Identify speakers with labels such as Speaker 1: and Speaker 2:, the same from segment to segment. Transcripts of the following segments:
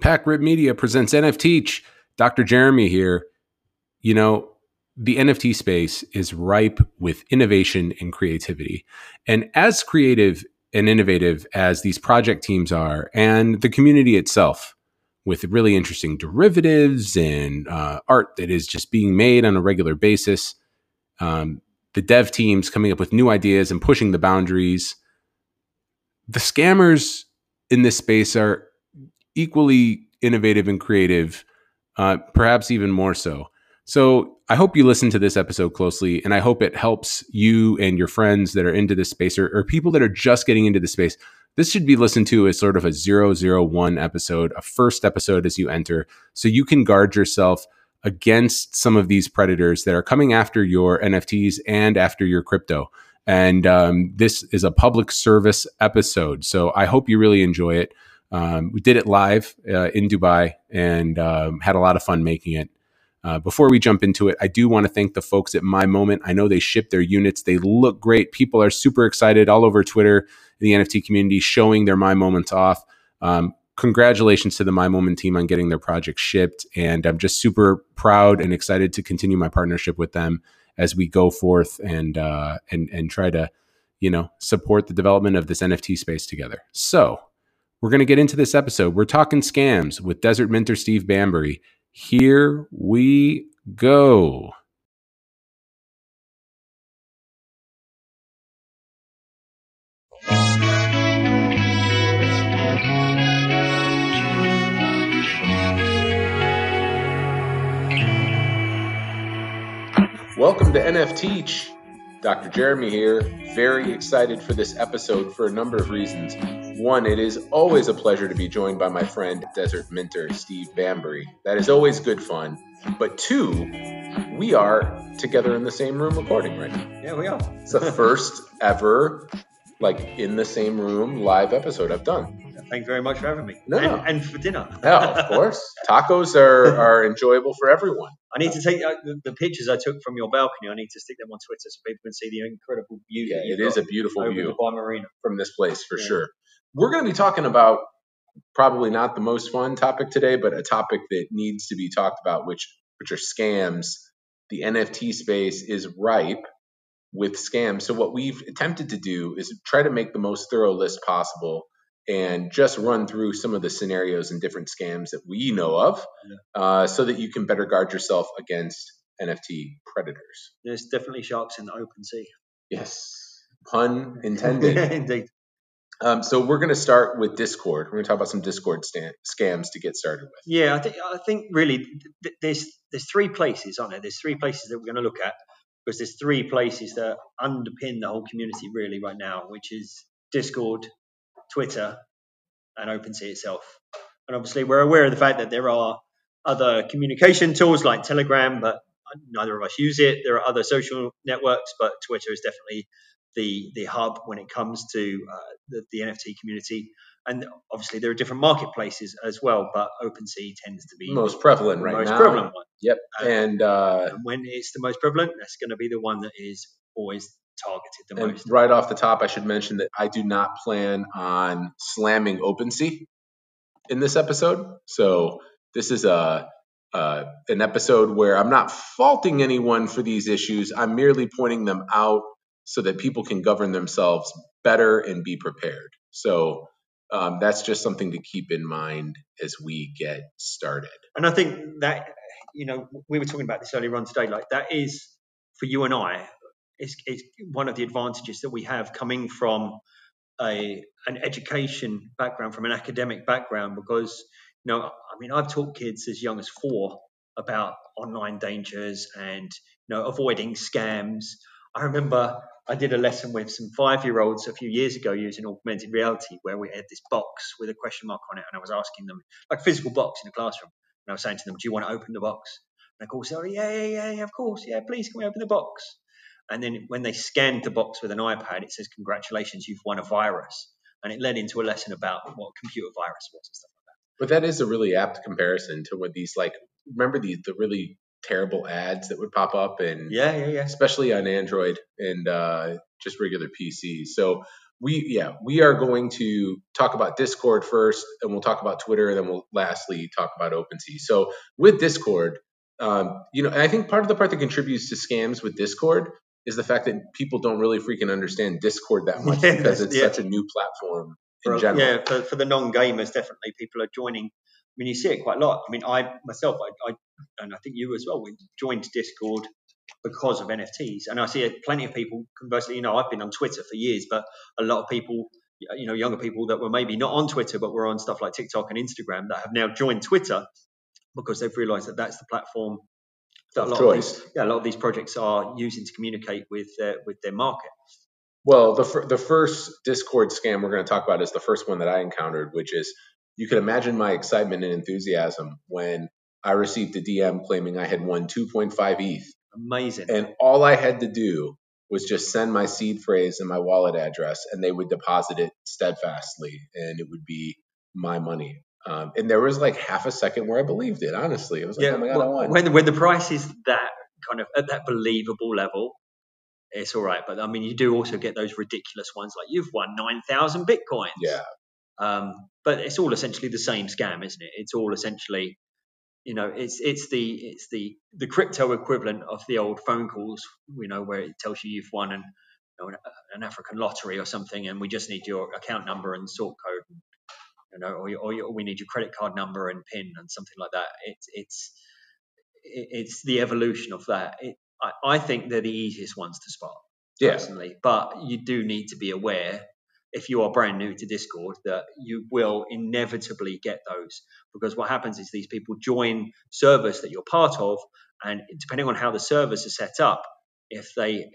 Speaker 1: Pack Rip Media presents NFTeach. Dr. Jeremy here. You know, the NFT space is ripe with innovation and creativity. And as creative and innovative as these project teams are, and the community itself, with really interesting derivatives and uh, art that is just being made on a regular basis, um, the dev teams coming up with new ideas and pushing the boundaries. The scammers in this space are equally innovative and creative, uh, perhaps even more so. So I hope you listen to this episode closely, and I hope it helps you and your friends that are into this space or, or people that are just getting into the space. This should be listened to as sort of a 001 episode, a first episode as you enter, so you can guard yourself against some of these predators that are coming after your NFTs and after your crypto. And um, this is a public service episode. So I hope you really enjoy it. Um, we did it live uh, in Dubai and um, had a lot of fun making it. Uh, before we jump into it, I do want to thank the folks at My Moment. I know they ship their units. They look great. People are super excited all over Twitter, the NFT community, showing their My Moments off. Um, congratulations to the My Moment team on getting their project shipped. And I'm just super proud and excited to continue my partnership with them as we go forth and uh, and and try to, you know, support the development of this NFT space together. So we're going to get into this episode. We're talking scams with Desert Minter Steve Bambury. Here we go. Welcome to NFTeach. Dr. Jeremy here. Very excited for this episode for a number of reasons. One, it is always a pleasure to be joined by my friend Desert Minter, Steve Bambury. That is always good fun. But two, we are together in the same room recording right now.
Speaker 2: Yeah, we are.
Speaker 1: It's the first ever, like, in the same room live episode I've done.
Speaker 2: Thank you very much for having me.
Speaker 1: No.
Speaker 2: And, and for dinner.
Speaker 1: Yeah, of course. Tacos are, are enjoyable for everyone.
Speaker 2: I need to take uh, the, the pictures I took from your balcony. I need to stick them on Twitter so people can see the incredible view.
Speaker 1: Yeah, it is a beautiful
Speaker 2: over
Speaker 1: view.
Speaker 2: the Bar Marina.
Speaker 1: from this place for
Speaker 2: Yeah.
Speaker 1: sure. We're going to be talking about probably not the most fun topic today, but a topic that needs to be talked about, which which are scams. The NFT space is ripe with scams. So what we've attempted to do is try to make the most thorough list possible and just run through some of the scenarios and different scams that we know of, uh, so that you can better guard yourself against NFT predators.
Speaker 2: There's definitely sharks in the open sea.
Speaker 1: Yes, pun intended.
Speaker 2: Indeed.
Speaker 1: Um, so we're going to start with Discord. We're going to talk about some Discord sta- scams to get started with.
Speaker 2: Yeah, I think I think really th- there's there's three places, aren't there? There's three places that we're going to look at because there's three places that underpin the whole community really right now, which is Discord, Twitter, and OpenSea itself. And obviously, we're aware of the fact that there are other communication tools like Telegram, but neither of us use it. There are other social networks, but Twitter is definitely the the hub when it comes to uh, the, the NFT community. And obviously, there are different marketplaces as well, but OpenSea tends to be
Speaker 1: Most prevalent
Speaker 2: the
Speaker 1: right
Speaker 2: most
Speaker 1: now.
Speaker 2: prevalent one.
Speaker 1: Yep.
Speaker 2: Uh,
Speaker 1: And, uh,
Speaker 2: And when it's the most prevalent, that's going to be the one that is always targeted the
Speaker 1: and
Speaker 2: most.
Speaker 1: right off the top, I should mention that I do not plan on slamming OpenSea in this episode. So this is a uh, an episode where I'm not faulting anyone for these issues. I'm merely pointing them out so that people can govern themselves better and be prepared. So um, that's just something to keep in mind as we get started.
Speaker 2: And I think that, you know, we were talking about this earlier on today, like that is for you and I, it's, it's one of the advantages that we have coming from a an education background, from an academic background, because, you know, I mean, I've taught kids as young as four about online dangers and, you know, avoiding scams. I remember I did a lesson with some five year olds a few years ago using augmented reality where we had this box with a question mark on it, and I was asking them, like a physical box in a classroom, and I was saying to them, Do you want to open the box? And of course, they were, Yeah, yeah, yeah, of course, yeah, please, can we open the box? And then when they scanned the box with an iPad, it says, Congratulations, you've won a virus. And it led into a lesson about what computer virus was and stuff like that.
Speaker 1: But that is a really apt comparison to what these like remember these the really terrible ads that would pop up and.
Speaker 2: Yeah, yeah, yeah.
Speaker 1: especially on Android and uh, just regular PCs. So we yeah we are going to talk about discord first and we'll talk about twitter and then we'll lastly talk about opensea so with discord um, you know i think part of the part that contributes to scams with discord is the fact that people don't really freaking understand discord that much yeah, because it's yeah. such a new platform
Speaker 2: in for, general yeah for, for the non-gamers definitely people are joining I mean, you see it quite a lot. I mean, I myself, I, I and I think you as well, we joined Discord because of NFTs. And I see plenty of people, conversely, you know, I've been on Twitter for years, but a lot of people, you know, younger people that were maybe not on Twitter, but were on stuff like TikTok and Instagram that have now joined Twitter because they've realized that that's the platform that a lot, of these, yeah, a lot of these projects are using to communicate with, uh, with their market.
Speaker 1: Well, the, the first Discord scam we're going to talk about is the first one that I encountered, which is you can imagine my excitement and enthusiasm when I received a DM claiming I had won 2.5 ETH
Speaker 2: Amazing.
Speaker 1: And all I had to do was just send my seed phrase and my wallet address, and they would deposit it steadfastly, and it would be my money. Um, and there was like half a second where I believed it. Honestly, it was like, yeah, oh my god, well, I won.
Speaker 2: When when the price is that kind of at that believable level, it's all right. But I mean, you do also get those ridiculous ones like you've won nine thousand bitcoins.
Speaker 1: Yeah.
Speaker 2: Um, but it's all essentially the same scam, isn't it? It's all essentially you know it's it's the it's the the crypto equivalent of the old phone calls you know where it tells you you've won an you know, an African lottery or something and we just need your account number and sort code and, you know or, or, or, we need your credit card number and pin and something like that. It's it's it's the evolution of that. It, I, I think they're the easiest ones to spot personally but you do need to be aware if you are brand new to Discord, that you will inevitably get those because what happens is these people join servers that you're part of, and depending on how the servers are set up, if they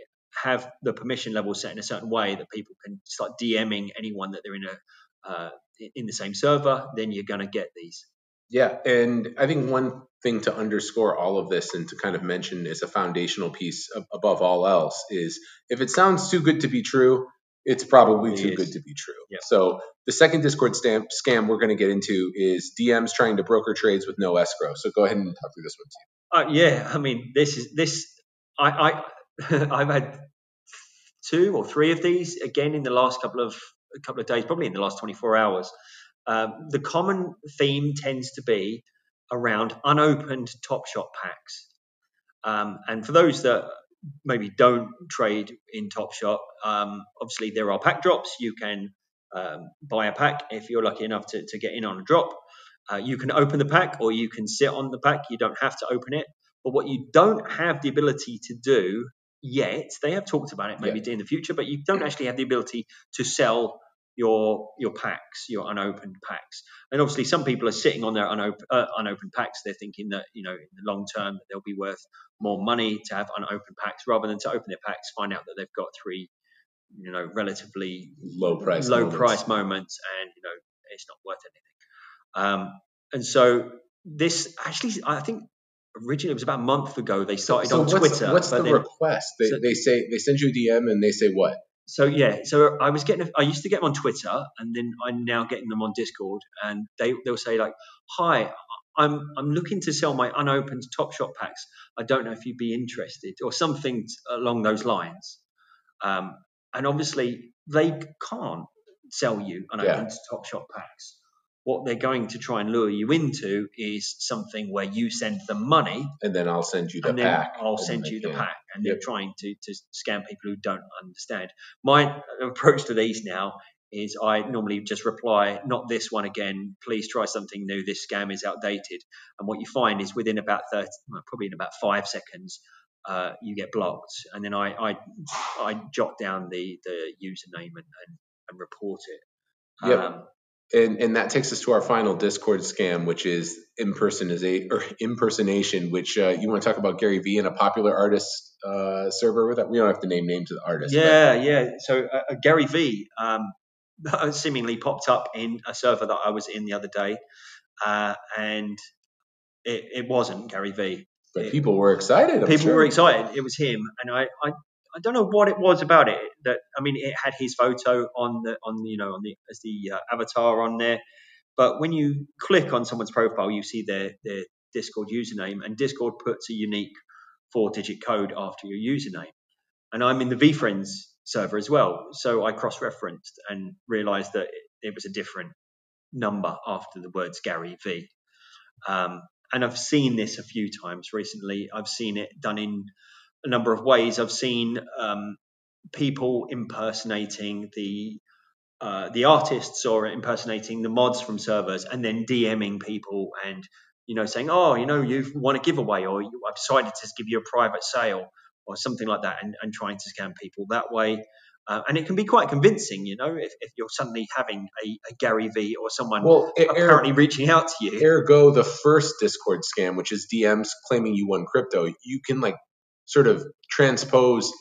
Speaker 2: have the permission level set in a certain way that people can start DMing anyone that they're in a uh, in the same server, then you're going to get these.
Speaker 1: Yeah, and I think one thing to underscore all of this and to kind of mention as a foundational piece above all else is if it sounds too good to be true, it's probably too good to be true. Yeah. So the second Discord stamp scam we're going to get into is DMs trying to broker trades with no escrow. So go ahead and talk through this
Speaker 2: one. Uh, yeah, I mean, this is this. I, I I've had two or three of these again in the last couple of a couple of days, probably in the last 24 hours. Um, the common theme tends to be around unopened Top Shot packs. Um, and for those that maybe don't trade in Top Shot, um, obviously there are pack drops. You can um, buy a pack if you're lucky enough to, to get in on a drop. Uh, you can open the pack or you can sit on the pack. You don't have to open it. But what you don't have the ability to do yet, they have talked about it maybe yeah. in the future, but you don't actually have the ability to sell your your packs, your unopened packs. And obviously, some people are sitting on their unopened, uh, unopened packs. They're thinking that you know in the long term they'll be worth more money to have unopened packs rather than to open their packs, find out that they've got three, you know, relatively
Speaker 1: low price
Speaker 2: low
Speaker 1: moments.
Speaker 2: price moments, and you know it's not worth anything. Um, and so this actually, I think originally it was about a month ago they started so,
Speaker 1: so
Speaker 2: on
Speaker 1: what's,
Speaker 2: Twitter.
Speaker 1: What's the then, request? They, so, they say they send you a DM and they say what?
Speaker 2: So yeah, so I was getting, I used to get them on Twitter, and then I'm now getting them on Discord, and they they'll say like, "Hi, I'm I'm looking to sell my unopened Top Shot packs. I don't know if you'd be interested, or something along those lines." Um, and obviously, they can't sell you unopened yeah. Top Shot packs what they're going to try and lure you into is something where you send them money
Speaker 1: and then I'll send you the
Speaker 2: and
Speaker 1: pack.
Speaker 2: I'll send you the pack. And yep. they're trying to, to scam people who don't understand. My approach to these now is I normally just reply, not this one again. Please try something new. This scam is outdated. And what you find is within about 30, probably in about five seconds, uh, you get blocked. And then I, I, I jot down the, the username and, and, and report it.
Speaker 1: Yep. Um, and, and that takes us to our final Discord scam, which is impersonation or impersonation. Which uh, you want to talk about Gary Vee and a popular artist uh, server with that? We don't have to name names of the artists.
Speaker 2: Yeah, but. yeah. So uh, uh Gary Vee um, seemingly popped up in a server that I was in the other day, uh, and it, it, wasn't Gary Vee.
Speaker 1: But it, people were excited. I'm
Speaker 2: people
Speaker 1: sure.
Speaker 2: were excited. It was him, and I, I I don't know what it was about it that I mean it had his photo on the on you know on the as the uh, avatar on there, but when you click on someone's profile, you see their their Discord username, and Discord puts a unique four digit code after your username. And I'm in the VeeFriends server as well. So I cross-referenced and realised that it was a different number after the words Gary V. Um, and I've seen this a few times recently. I've seen it done in a number of ways. I've seen um, people impersonating the uh, the artists or impersonating the mods from servers, and then DMing people and you know saying, "Oh, you know, you've won a giveaway, or I've decided to give you a private sale, or something like that," and, and trying to scam people that way. Uh, and it can be quite convincing, you know, if, if you're suddenly having a, a, Gary V or someone well, apparently er, reaching out to you.
Speaker 1: Ergo, the first Discord scam, which is DMs claiming you won crypto, you can like sort of transpose,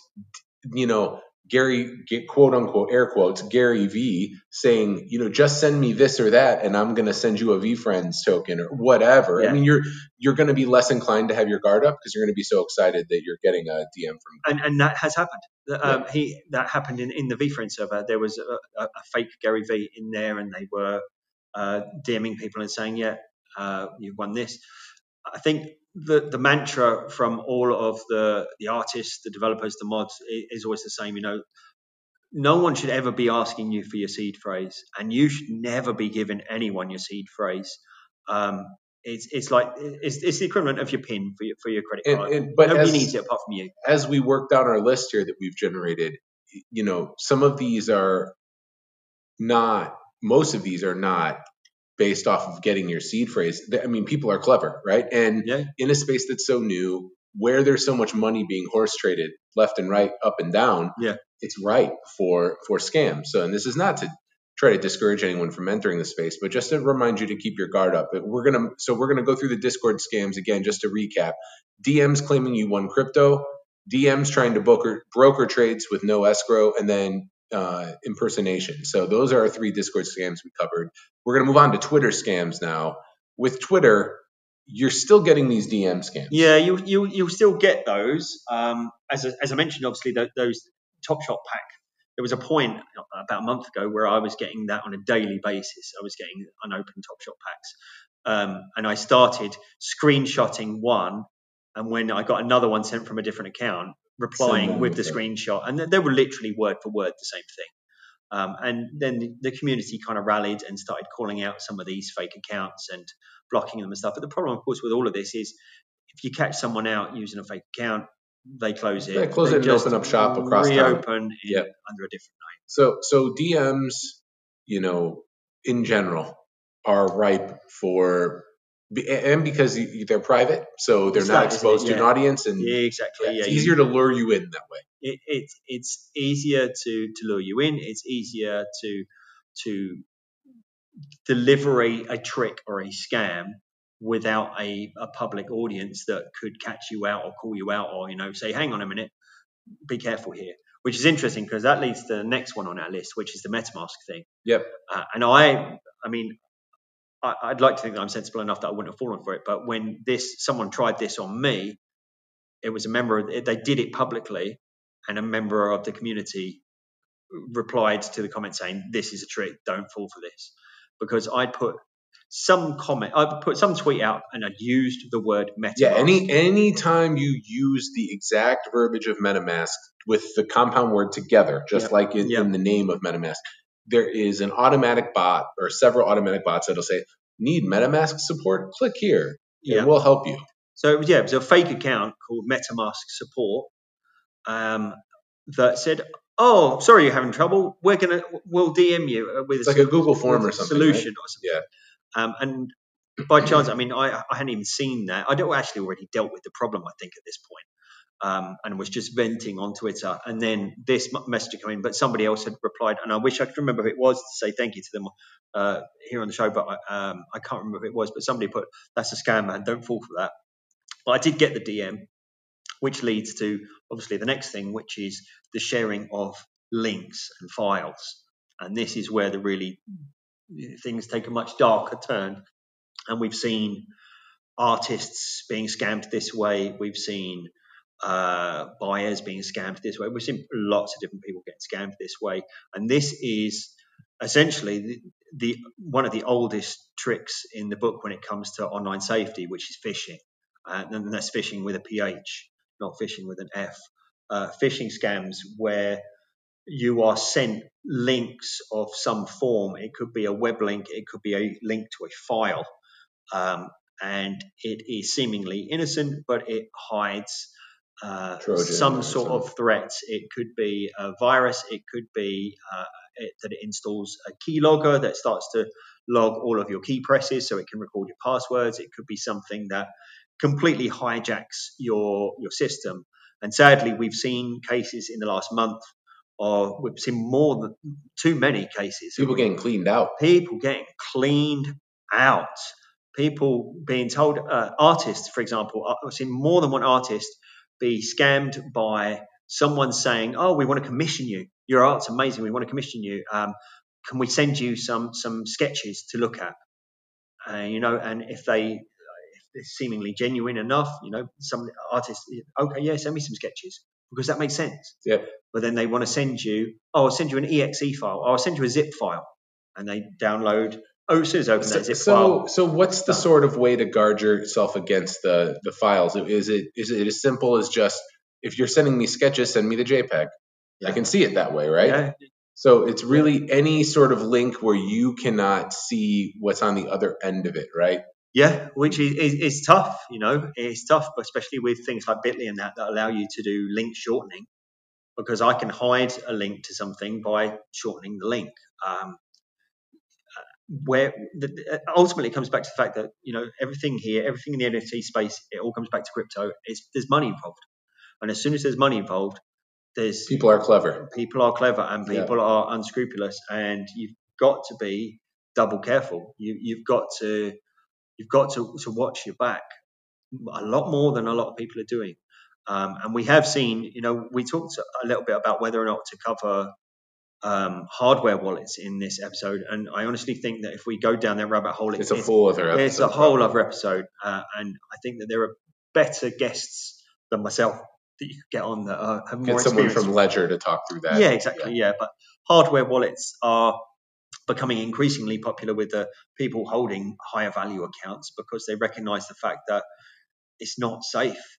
Speaker 1: you know, Gary, quote unquote, air quotes, Gary V saying, you know, just send me this or that, and I'm going to send you a VeeFriends token or whatever. Yeah. I mean, you're you're going to be less inclined to have your guard up because you're going to be so excited that you're getting a DM from.
Speaker 2: And and that has happened. Um, yeah. He that happened in, in the VeeFriends server. There was a, a, a, fake Gary V in there, and they were uh, DMing people and saying, yeah, uh, you've won this. I think the the mantra from all of the the artists, the developers, the mods is always the same. You know, no one should ever be asking you for your seed phrase, and you should never be giving anyone your seed phrase. Um, it's it's like it's, it's the equivalent of your PIN for your for your credit card. And, and, but nobody as, needs it apart from you.
Speaker 1: As we work down our list here that we've generated, you know, some of these are not. Most of these are not based off of getting your seed phrase. I mean, people are clever, right? And yeah. in a space that's so new, where there's so much money being horse traded left and right, up and down,
Speaker 2: yeah,
Speaker 1: it's right for for scams. So, and this is not to try to discourage anyone from entering the space, but just to remind you to keep your guard up. We're gonna so we're gonna go through the Discord scams again, just to recap. DMs claiming you won crypto, DMs trying to broker broker trades with no escrow, and then uh, impersonation. So those are our three Discord scams we covered. We're going to move on to Twitter scams now. With Twitter, you're still getting these DM scams.
Speaker 2: Yeah, you you you still get those. Um, as a, as I mentioned, obviously those, those Top Shot pack. There was a point about a month ago where I was getting that on a daily basis. I was getting unopened Top Shot packs, um, and I started screenshotting one. And when I got another one sent from a different account, replying with the screenshot, and they were literally word for word the same thing. Um, and then the community kind of rallied and started calling out some of these fake accounts and blocking them and stuff. But the problem, of course, with all of this is if you catch someone out using a fake account, they close it.
Speaker 1: They close
Speaker 2: they
Speaker 1: it and open up shop across town.
Speaker 2: reopen yep. under a different name.
Speaker 1: So, so DMs, you know, in general, are ripe for and because they're private, so they're it's not exposed yeah. to an audience, and
Speaker 2: yeah, exactly.
Speaker 1: Yeah, it's easier to lure you in that way.
Speaker 2: It, it, it's easier to to lure you in. It's easier to to deliver a, a trick or a scam without a, a public audience that could catch you out or call you out or you know say, hang on a minute, be careful here. Which is interesting because that leads to the next one on our list, which is the MetaMask thing.
Speaker 1: Yep.
Speaker 2: Uh, and I, I mean, I, would like to think that I'm sensible enough that I wouldn't have fallen for it. But when this someone tried this on me, it was a member. Of, they did it publicly, and a member of the community replied to the comment saying, "This is a trick. Don't fall for this." Because I put some comment, I put some tweet out, and I used the word MetaMask.
Speaker 1: Yeah, any any time you use the exact verbiage of MetaMask with the compound word together, just yep. like in, yep. in the name of MetaMask, there is an automatic bot or several automatic bots that'll say, need MetaMask support? Click here yeah. and we'll help you.
Speaker 2: So it was, yeah, it was a fake account called MetaMask support um, that said, "Oh, sorry, you're having trouble. We're gonna we'll DM you with
Speaker 1: like a Google form or something,
Speaker 2: solution
Speaker 1: right?
Speaker 2: or something." Yeah. Um, and by chance, I mean, I, I hadn't even seen that. I'd actually already dealt with the problem, I think, at this point um, and was just venting on Twitter. And then this message came in, but somebody else had replied, and I wish I could remember who it was to say thank you to them uh, here on the show, but I, um, I can't remember who it was. But somebody put, "That's a scam, man. Don't fall for that." But I did get the DM, which leads to obviously the next thing, which is the sharing of links and files. And this is where the really things take a much darker turn. And we've seen artists being scammed this way. We've seen uh, buyers being scammed this way. We've seen lots of different people getting scammed this way, and this is essentially the, the, one of the oldest tricks in the book when it comes to online safety, which is phishing, uh, and that's phishing with a ph, not phishing with an f. Uh, phishing scams where you are sent links of some form. It could be a web link, it could be a link to a file, um, and it is seemingly innocent, but it hides uh, some sort of threat. It could be a virus. It could be uh, it, that it installs a keylogger that starts to log all of your key presses so it can record your passwords. It could be something that completely hijacks your your system. And sadly, we've seen cases in the last month, or we've seen more than too many cases.
Speaker 1: People getting cleaned out.
Speaker 2: People getting cleaned out. People being told, uh, artists, for example, uh, I've seen more than one artist be scammed by someone saying, "Oh, we want to commission you. Your art's amazing. We want to commission you. Um, can we send you some some sketches to look at?" Uh, you know, and if they if they're seemingly genuine enough, you know, some artists, okay, yeah, send me some sketches because that makes sense.
Speaker 1: Yeah.
Speaker 2: But then they want to send you, oh, I'll send you an exe file, I'll send you a zip file, and they download Oh, as soon as open so,
Speaker 1: so. So, what's the sort of way to guard yourself against the the files? Is it is it as simple as just if you're sending me sketches, send me the JPEG. Yeah. I can see it that way, right? Yeah. So it's really any sort of link where you cannot see what's on the other end of it, right?
Speaker 2: Yeah, which is, is, is tough, you know, it's tough, especially with things like Bitly and that that allow you to do link shortening, because I can hide a link to something by shortening the link. Um, where the, ultimately it comes back to the fact that you know everything here, everything in the NFT space, it all comes back to crypto. It's, there's money involved, and as soon as there's money involved, there's
Speaker 1: people are clever.
Speaker 2: People are clever, and people yeah. are unscrupulous, and you've got to be double careful. You you've got to you've got to, to watch your back a lot more than a lot of people are doing. Um, and we have seen, you know, we talked a little bit about whether or not to cover um, hardware wallets in this episode, and I honestly think that if we go down that rabbit hole,
Speaker 1: it's, it's a full other episode.
Speaker 2: It's a whole other episode, uh, and I think that there are better guests than myself that you could get on that uh, have more.
Speaker 1: Get someone from Ledger to talk through that.
Speaker 2: Yeah, exactly. Yeah. yeah, but hardware wallets are becoming increasingly popular with the people holding higher value accounts because they recognise the fact that it's not safe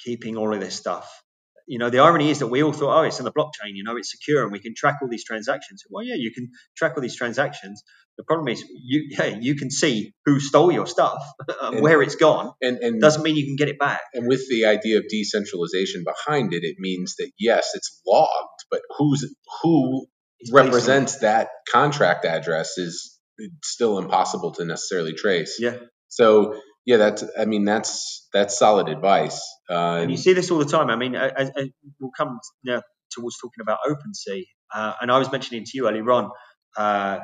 Speaker 2: keeping all of this stuff you know, the irony is that we all thought, oh, it's in the blockchain, you know, it's secure and we can track all these transactions. Well, yeah, you can track all these transactions. The problem is, you yeah, you can see who stole your stuff, uh, and, where it's gone. And, and doesn't mean you can get it back.
Speaker 1: And with the idea of decentralization behind it, it means that yes, it's logged, but who's who it's represents that contract address is still impossible to necessarily trace.
Speaker 2: Yeah.
Speaker 1: So yeah, that's I mean that's that's solid advice.
Speaker 2: Uh, and you see this all the time. I mean, as, as we'll come now towards talking about OpenSea, uh, and I was mentioning to you earlier on. Uh,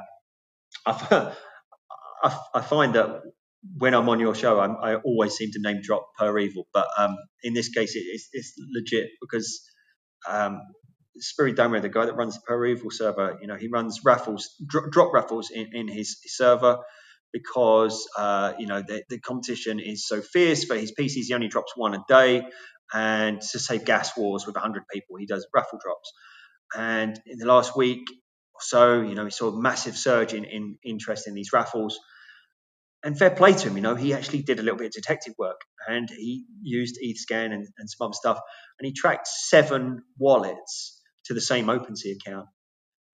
Speaker 2: I, I, find that when I'm on your show, I'm, i always seem to name drop Per Evil, but um, in this case, it, it's, it's, legit because um, Spirit Domer, the guy that runs the Per Evil server, you know, he runs raffles, drop, drop raffles in, in his, his server because uh, you know the, the, competition is so fierce. For his PCs, he only drops one a day, and to save gas wars with 100 people, he does raffle drops. And in the last week or so, you know, he saw a massive surge in, in interest in these raffles. And fair play to him, you know, he actually did a little bit of detective work and he used Etherscan and, and some other stuff, and he tracked seven wallets to the same OpenSea account,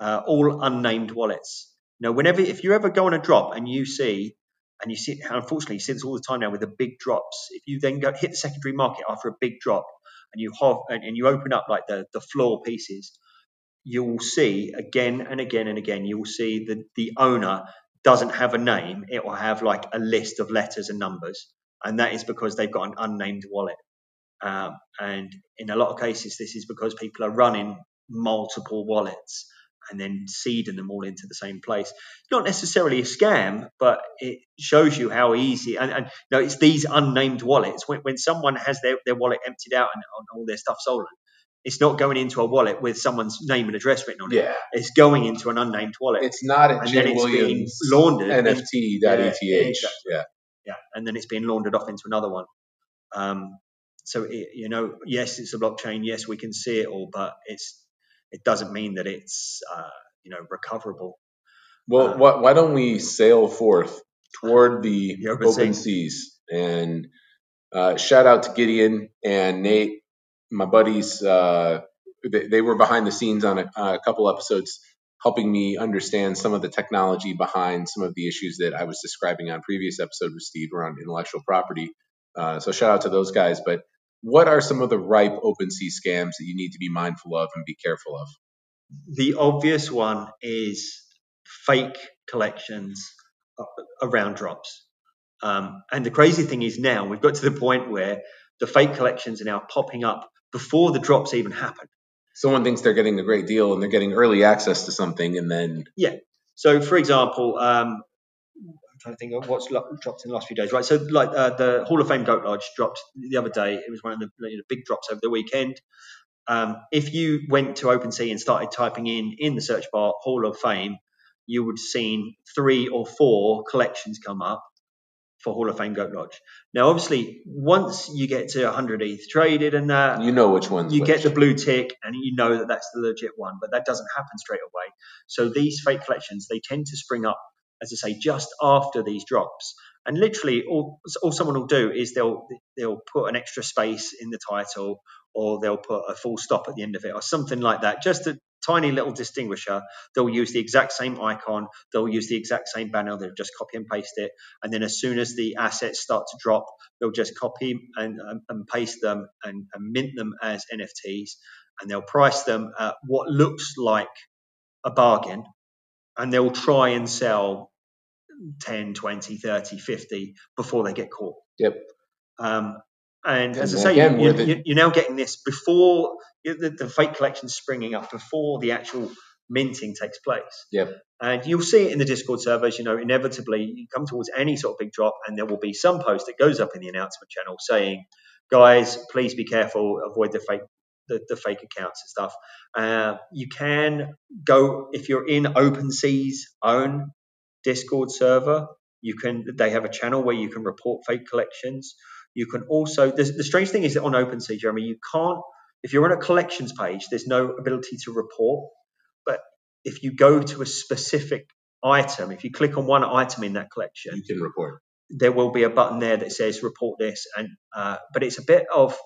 Speaker 2: uh, all unnamed wallets know, whenever if you ever go on a drop and you see and you see unfortunately you see this all the time now with the big drops if you then go hit the secondary market after a big drop and you have and, and, you open up like the the floor pieces you will see again and again and again you will see that the owner doesn't have a name. It will have like a list of letters and numbers. And that is because they've got an unnamed wallet. Um, and in a lot of cases this is because people are running multiple wallets and then seeding them all into the same place. Not necessarily a scam, but it shows you how easy. And, and you know, it's these unnamed wallets. When, when someone has their, their wallet emptied out and, and all their stuff stolen, it's not going into a wallet with someone's name and address written on it.
Speaker 1: Yeah.
Speaker 2: It's going into an unnamed wallet.
Speaker 1: It's not a Jim Williams laundered NFT.eth. Yeah, exactly. yeah.
Speaker 2: Yeah. And then it's being laundered off into another one. Um, so, it, you know, yes, it's a blockchain. Yes, we can see it all, but it's it doesn't mean that it's uh, you know recoverable.
Speaker 1: Well, uh, why, why, don't we sail forth toward the, the open, open seas and uh, shout out to Gideon and Nate, my buddies. Uh, they, they were behind the scenes on a, a couple episodes helping me understand some of the technology behind some of the issues that I was describing on previous episode with Steve around intellectual property. Uh, so shout out to those guys. But what are some of the ripe OpenSea scams that you need to be mindful of and be careful of?
Speaker 2: The obvious one is fake collections around drops. Um, and the crazy thing is now we've got to the point where the fake collections are now popping up before the drops even happen.
Speaker 1: Someone thinks they're getting a great deal and they're getting early access to something, and then
Speaker 2: yeah. So, for example, um, trying to think of what's dropped in the last few days, right? So, like uh, the Hall of Fame Goat Lodge dropped the other day. It was one of the you know, big drops over the weekend. Um, if you went to OpenSea and started typing in in the search bar Hall of Fame, you would have seen three or four collections come up for Hall of Fame Goat Lodge. Now, obviously, once you get to 100 ETH traded and that,
Speaker 1: you know which ones.
Speaker 2: You
Speaker 1: which.
Speaker 2: get the blue tick, and you know that that's the legit one. But that doesn't happen straight away. So these fake collections they tend to spring up, as I say, just after these drops. And literally, all, all someone will do is they'll they'll put an extra space in the title, or they'll put a full stop at the end of it, or something like that, just a tiny little distinguisher. They'll use the exact same icon. They'll use the exact same banner. They'll just copy and paste it. And then as soon as the assets start to drop, they'll just copy and, and, paste them and, and, mint them as NFTs. And they'll price them at what looks like a bargain. And they'll try and sell 10, 20, 30, 50 before they get caught.
Speaker 1: Yep.
Speaker 2: Um, and, and as I say, again, you, are you, now getting this before the, the fake collection springing up before the actual minting takes place.
Speaker 1: Yep.
Speaker 2: And you'll see it in the Discord servers, you know, inevitably you come towards any sort of big drop and there will be some post that goes up in the announcement channel saying, guys, please be careful, avoid the fake the, the fake accounts and stuff. Uh, you can go if you're in OpenSea's own Discord server, you can they have a channel where you can report fake collections. You can also the, the strange thing is that on OpenSea, Jeremy, you can't if you're on a collections page, there's no ability to report. But if you go to a specific item, if you click on one item in that collection,
Speaker 1: you can report.
Speaker 2: There will be a button there that says report this, and uh, but it's a bit of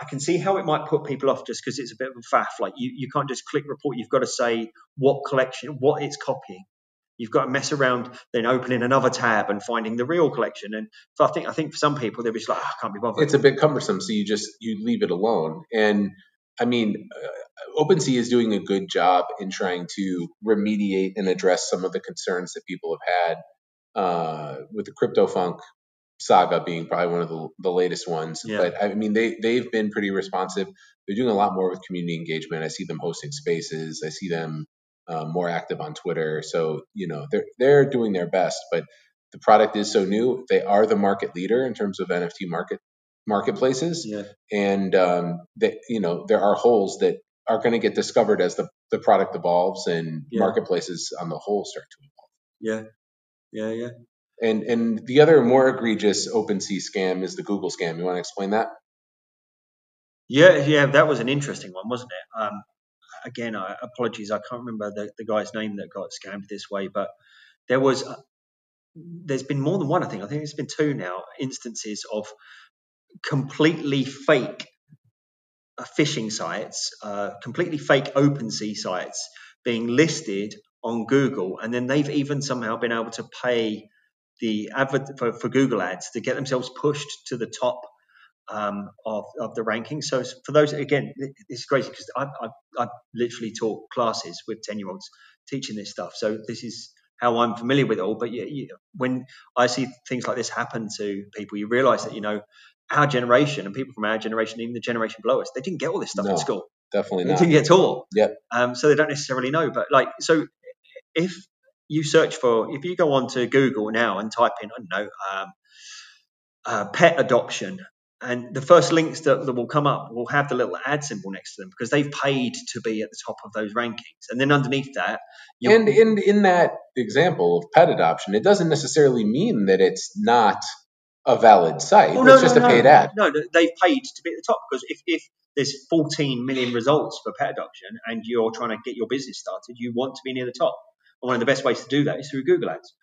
Speaker 2: I can see how it might put people off just because it's a bit of a faff. Like you, you can't just click report. You've got to say what collection, what it's copying. You've got to mess around, then opening another tab and finding the real collection. And so I think I think for some people they're just like, oh, I can't be bothered.
Speaker 1: It's a bit cumbersome, so you just you leave it alone. And I mean, uh, OpenSea is doing a good job in trying to remediate and address some of the concerns that people have had uh, with the CryptoPhunk saga being probably one of the, the latest ones. Yeah. But I mean, they they've been pretty responsive. They're doing a lot more with community engagement. I see them hosting spaces. I see them um, more active on Twitter. So you know they're they're doing their best, but the product is so new. They are the market leader in terms of NFT market marketplaces,
Speaker 2: yeah.
Speaker 1: and um, that you know there are holes that are going to get discovered as the the product evolves and yeah. marketplaces on the whole start to
Speaker 2: evolve. Yeah, yeah, yeah.
Speaker 1: And and the other more egregious OpenSea scam is the Google scam. You want to explain that?
Speaker 2: Yeah, yeah, that was an interesting one, wasn't it? Um, again, I, apologies, I can't remember the, the guy's name that got scammed this way, but there was, uh, there's been more than one, I think. I think it's been two now instances of completely fake uh, phishing sites, uh, completely fake OpenSea sites being listed on Google, and then they've even somehow been able to pay the advert for, for Google ads to get themselves pushed to the top um, of, of the ranking. So for those, again, it's crazy because I, I, I literally taught classes with 10 year olds teaching this stuff. So this is how I'm familiar with it all. But you, when I see things like this happen to people, you realize that, you know, our generation and people from our generation, even the generation below us, they didn't get all this stuff no, in school.
Speaker 1: Definitely not.
Speaker 2: they
Speaker 1: not.
Speaker 2: didn't get all.
Speaker 1: Yep.
Speaker 2: Um, so they don't necessarily know. But like, so if you search for, if you go on to Google now and type in, I don't know, um, uh, pet adoption, and the first links that, that will come up will have the little ad symbol next to them because they've paid to be at the top of those rankings. And then underneath that,
Speaker 1: and in in that example of pet adoption, it doesn't necessarily mean that it's not a valid site. Oh, no, it's just
Speaker 2: no,
Speaker 1: a paid ad.
Speaker 2: No, they've paid to be at the top because if, if there's 14 million results for pet adoption and you're trying to get your business started, you want to be near the top. And one of the best ways to do that is through Google Ads.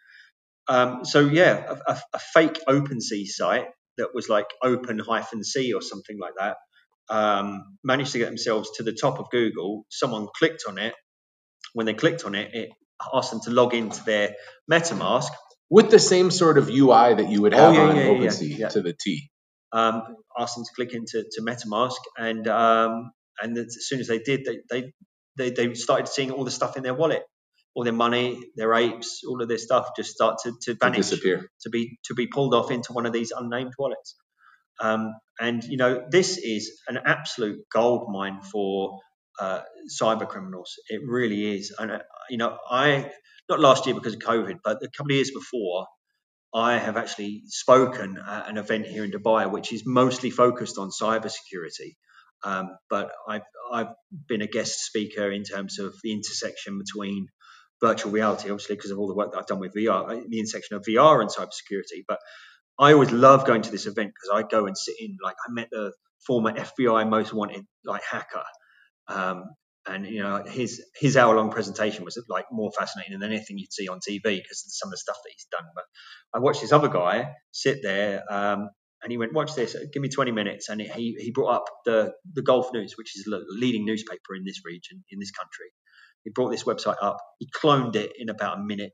Speaker 2: Um, so yeah, a, a, a fake OpenSea site that was like open hyphen C or something like that um, managed to get themselves to the top of Google. Someone clicked on it. When they clicked on it, it asked them to log into their MetaMask
Speaker 1: with the same sort of UI that you would oh, have oh, yeah, on yeah, OpenSea yeah, to the T.
Speaker 2: Um, asked them to click into to MetaMask, and um, and as soon as they did, they, they they they started seeing all the stuff in their wallet, all their money, their apes, all of their stuff just start to, to vanish,
Speaker 1: to disappear,
Speaker 2: to be to be pulled off into one of these unnamed wallets. Um, and you know, this is an absolute gold mine for uh, cyber criminals. It really is. And uh, you know, I not last year because of COVID, but a couple of years before, I have actually spoken at an event here in Dubai, which is mostly focused on cybersecurity. Um, but I've, I've been a guest speaker in terms of the intersection between virtual reality, obviously, because of all the work that I've done with VR, uh, the intersection of VR and cybersecurity. But I always love going to this event because I go and sit in, like, I met the former FBI most wanted, like, hacker. Um, and you know his his hour long presentation was like more fascinating than anything you'd see on TV because of some of the stuff that he's done. But I watched this other guy sit there, um, and he went, "Watch this, give me 20 minutes." And he he brought up the the Gulf News, which is a leading newspaper in this region, in this country. He brought this website up. He cloned it in about a minute,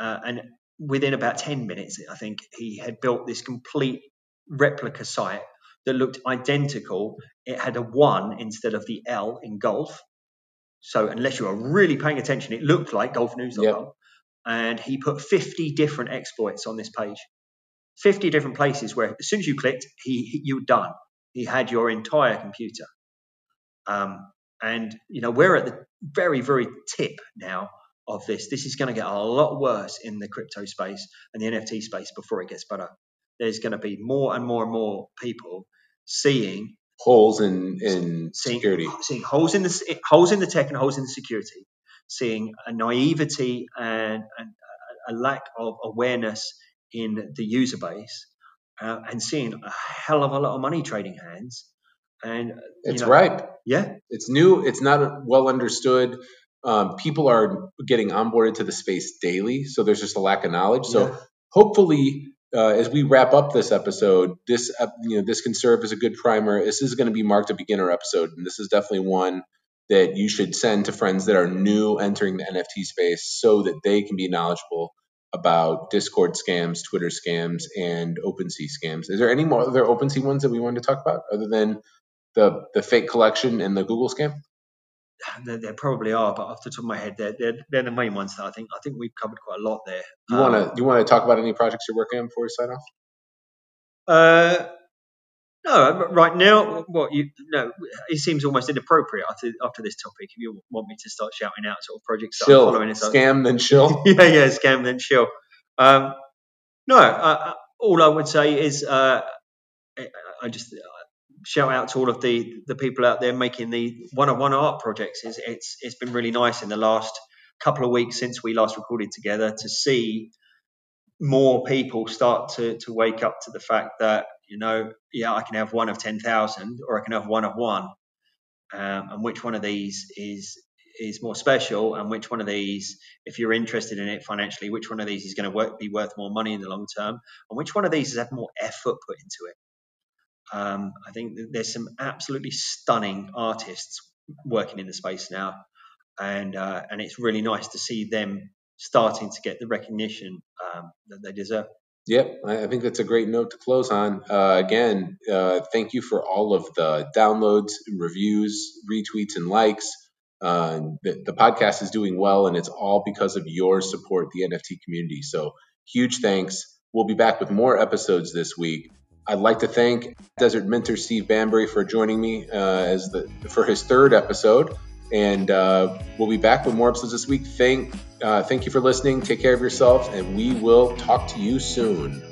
Speaker 2: uh, and within about 10 minutes, I think he had built this complete replica site that looked identical. It had a one instead of the L in golf. So unless you are really paying attention, it looked like gulfnews.com. Yep. And he put 50 different exploits on this page. 50 different places where as soon as you clicked, he, he you were done. He had your entire computer. Um, and you know we're at the very very tip now of this. This is going to get a lot worse in the crypto space and the NFT space before it gets better. There's going to be more and more and more people seeing
Speaker 1: holes in in seeing, security,
Speaker 2: seeing holes in the holes in the tech and holes in the security, seeing a naivety and, and a lack of awareness in the user base, uh, and seeing a hell of a lot of money trading hands. And
Speaker 1: it's
Speaker 2: know,
Speaker 1: ripe.
Speaker 2: Yeah,
Speaker 1: it's new. It's not well understood. Um, people are getting onboarded to the space daily, so there's just a lack of knowledge. So yeah. hopefully, uh, as we wrap up this episode, this uh, you know this can serve as a good primer. This is going to be marked a beginner episode, and this is definitely one that you should send to friends that are new entering the NFT space, so that they can be knowledgeable about Discord scams, Twitter scams, and OpenSea scams. Is there any more other OpenSea ones that we wanted to talk about other than the the fake collection and the Google scam?
Speaker 2: There, there, probably are, but off the top of my head, they're, they're, they're, the main ones that I think I think we've covered quite a lot there.
Speaker 1: You want to um, you want to talk about any projects you're working on before we sign off?
Speaker 2: Uh, no, right now, what you no, it seems almost inappropriate after after this topic. If you want me to start shouting out sort of projects that
Speaker 1: I'm following, scam then chill.
Speaker 2: yeah, yeah, scam then chill. Um, no, uh, all I would say is uh, I just shout out to all of the the people out there making the one on one art projects. It's, it's it's been really nice in the last couple of weeks since we last recorded together to see more people start to to wake up to the fact that you know yeah I can have one of ten thousand or I can have one of one, um, and which one of these is is more special and which one of these if you're interested in it financially which one of these is going to work, be worth more money in the long term and which one of these has had more effort put into it um, I think there's some absolutely stunning artists working in the space now, and uh, and it's really nice to see them starting to get the recognition um, that they deserve.
Speaker 1: Yep, I think that's a great note to close on. Uh, again, uh, thank you for all of the downloads, reviews, retweets, and likes. Uh, the, the, podcast is doing well, and it's all because of your support, the NFT community. So, huge thanks. We'll be back with more episodes this week. I'd like to thank Desert Minter Steve Bambury for joining me uh, as the for his third episode, and uh, we'll be back with more episodes this week. Thank uh, thank you for listening. Take care of yourselves, and we will talk to you soon.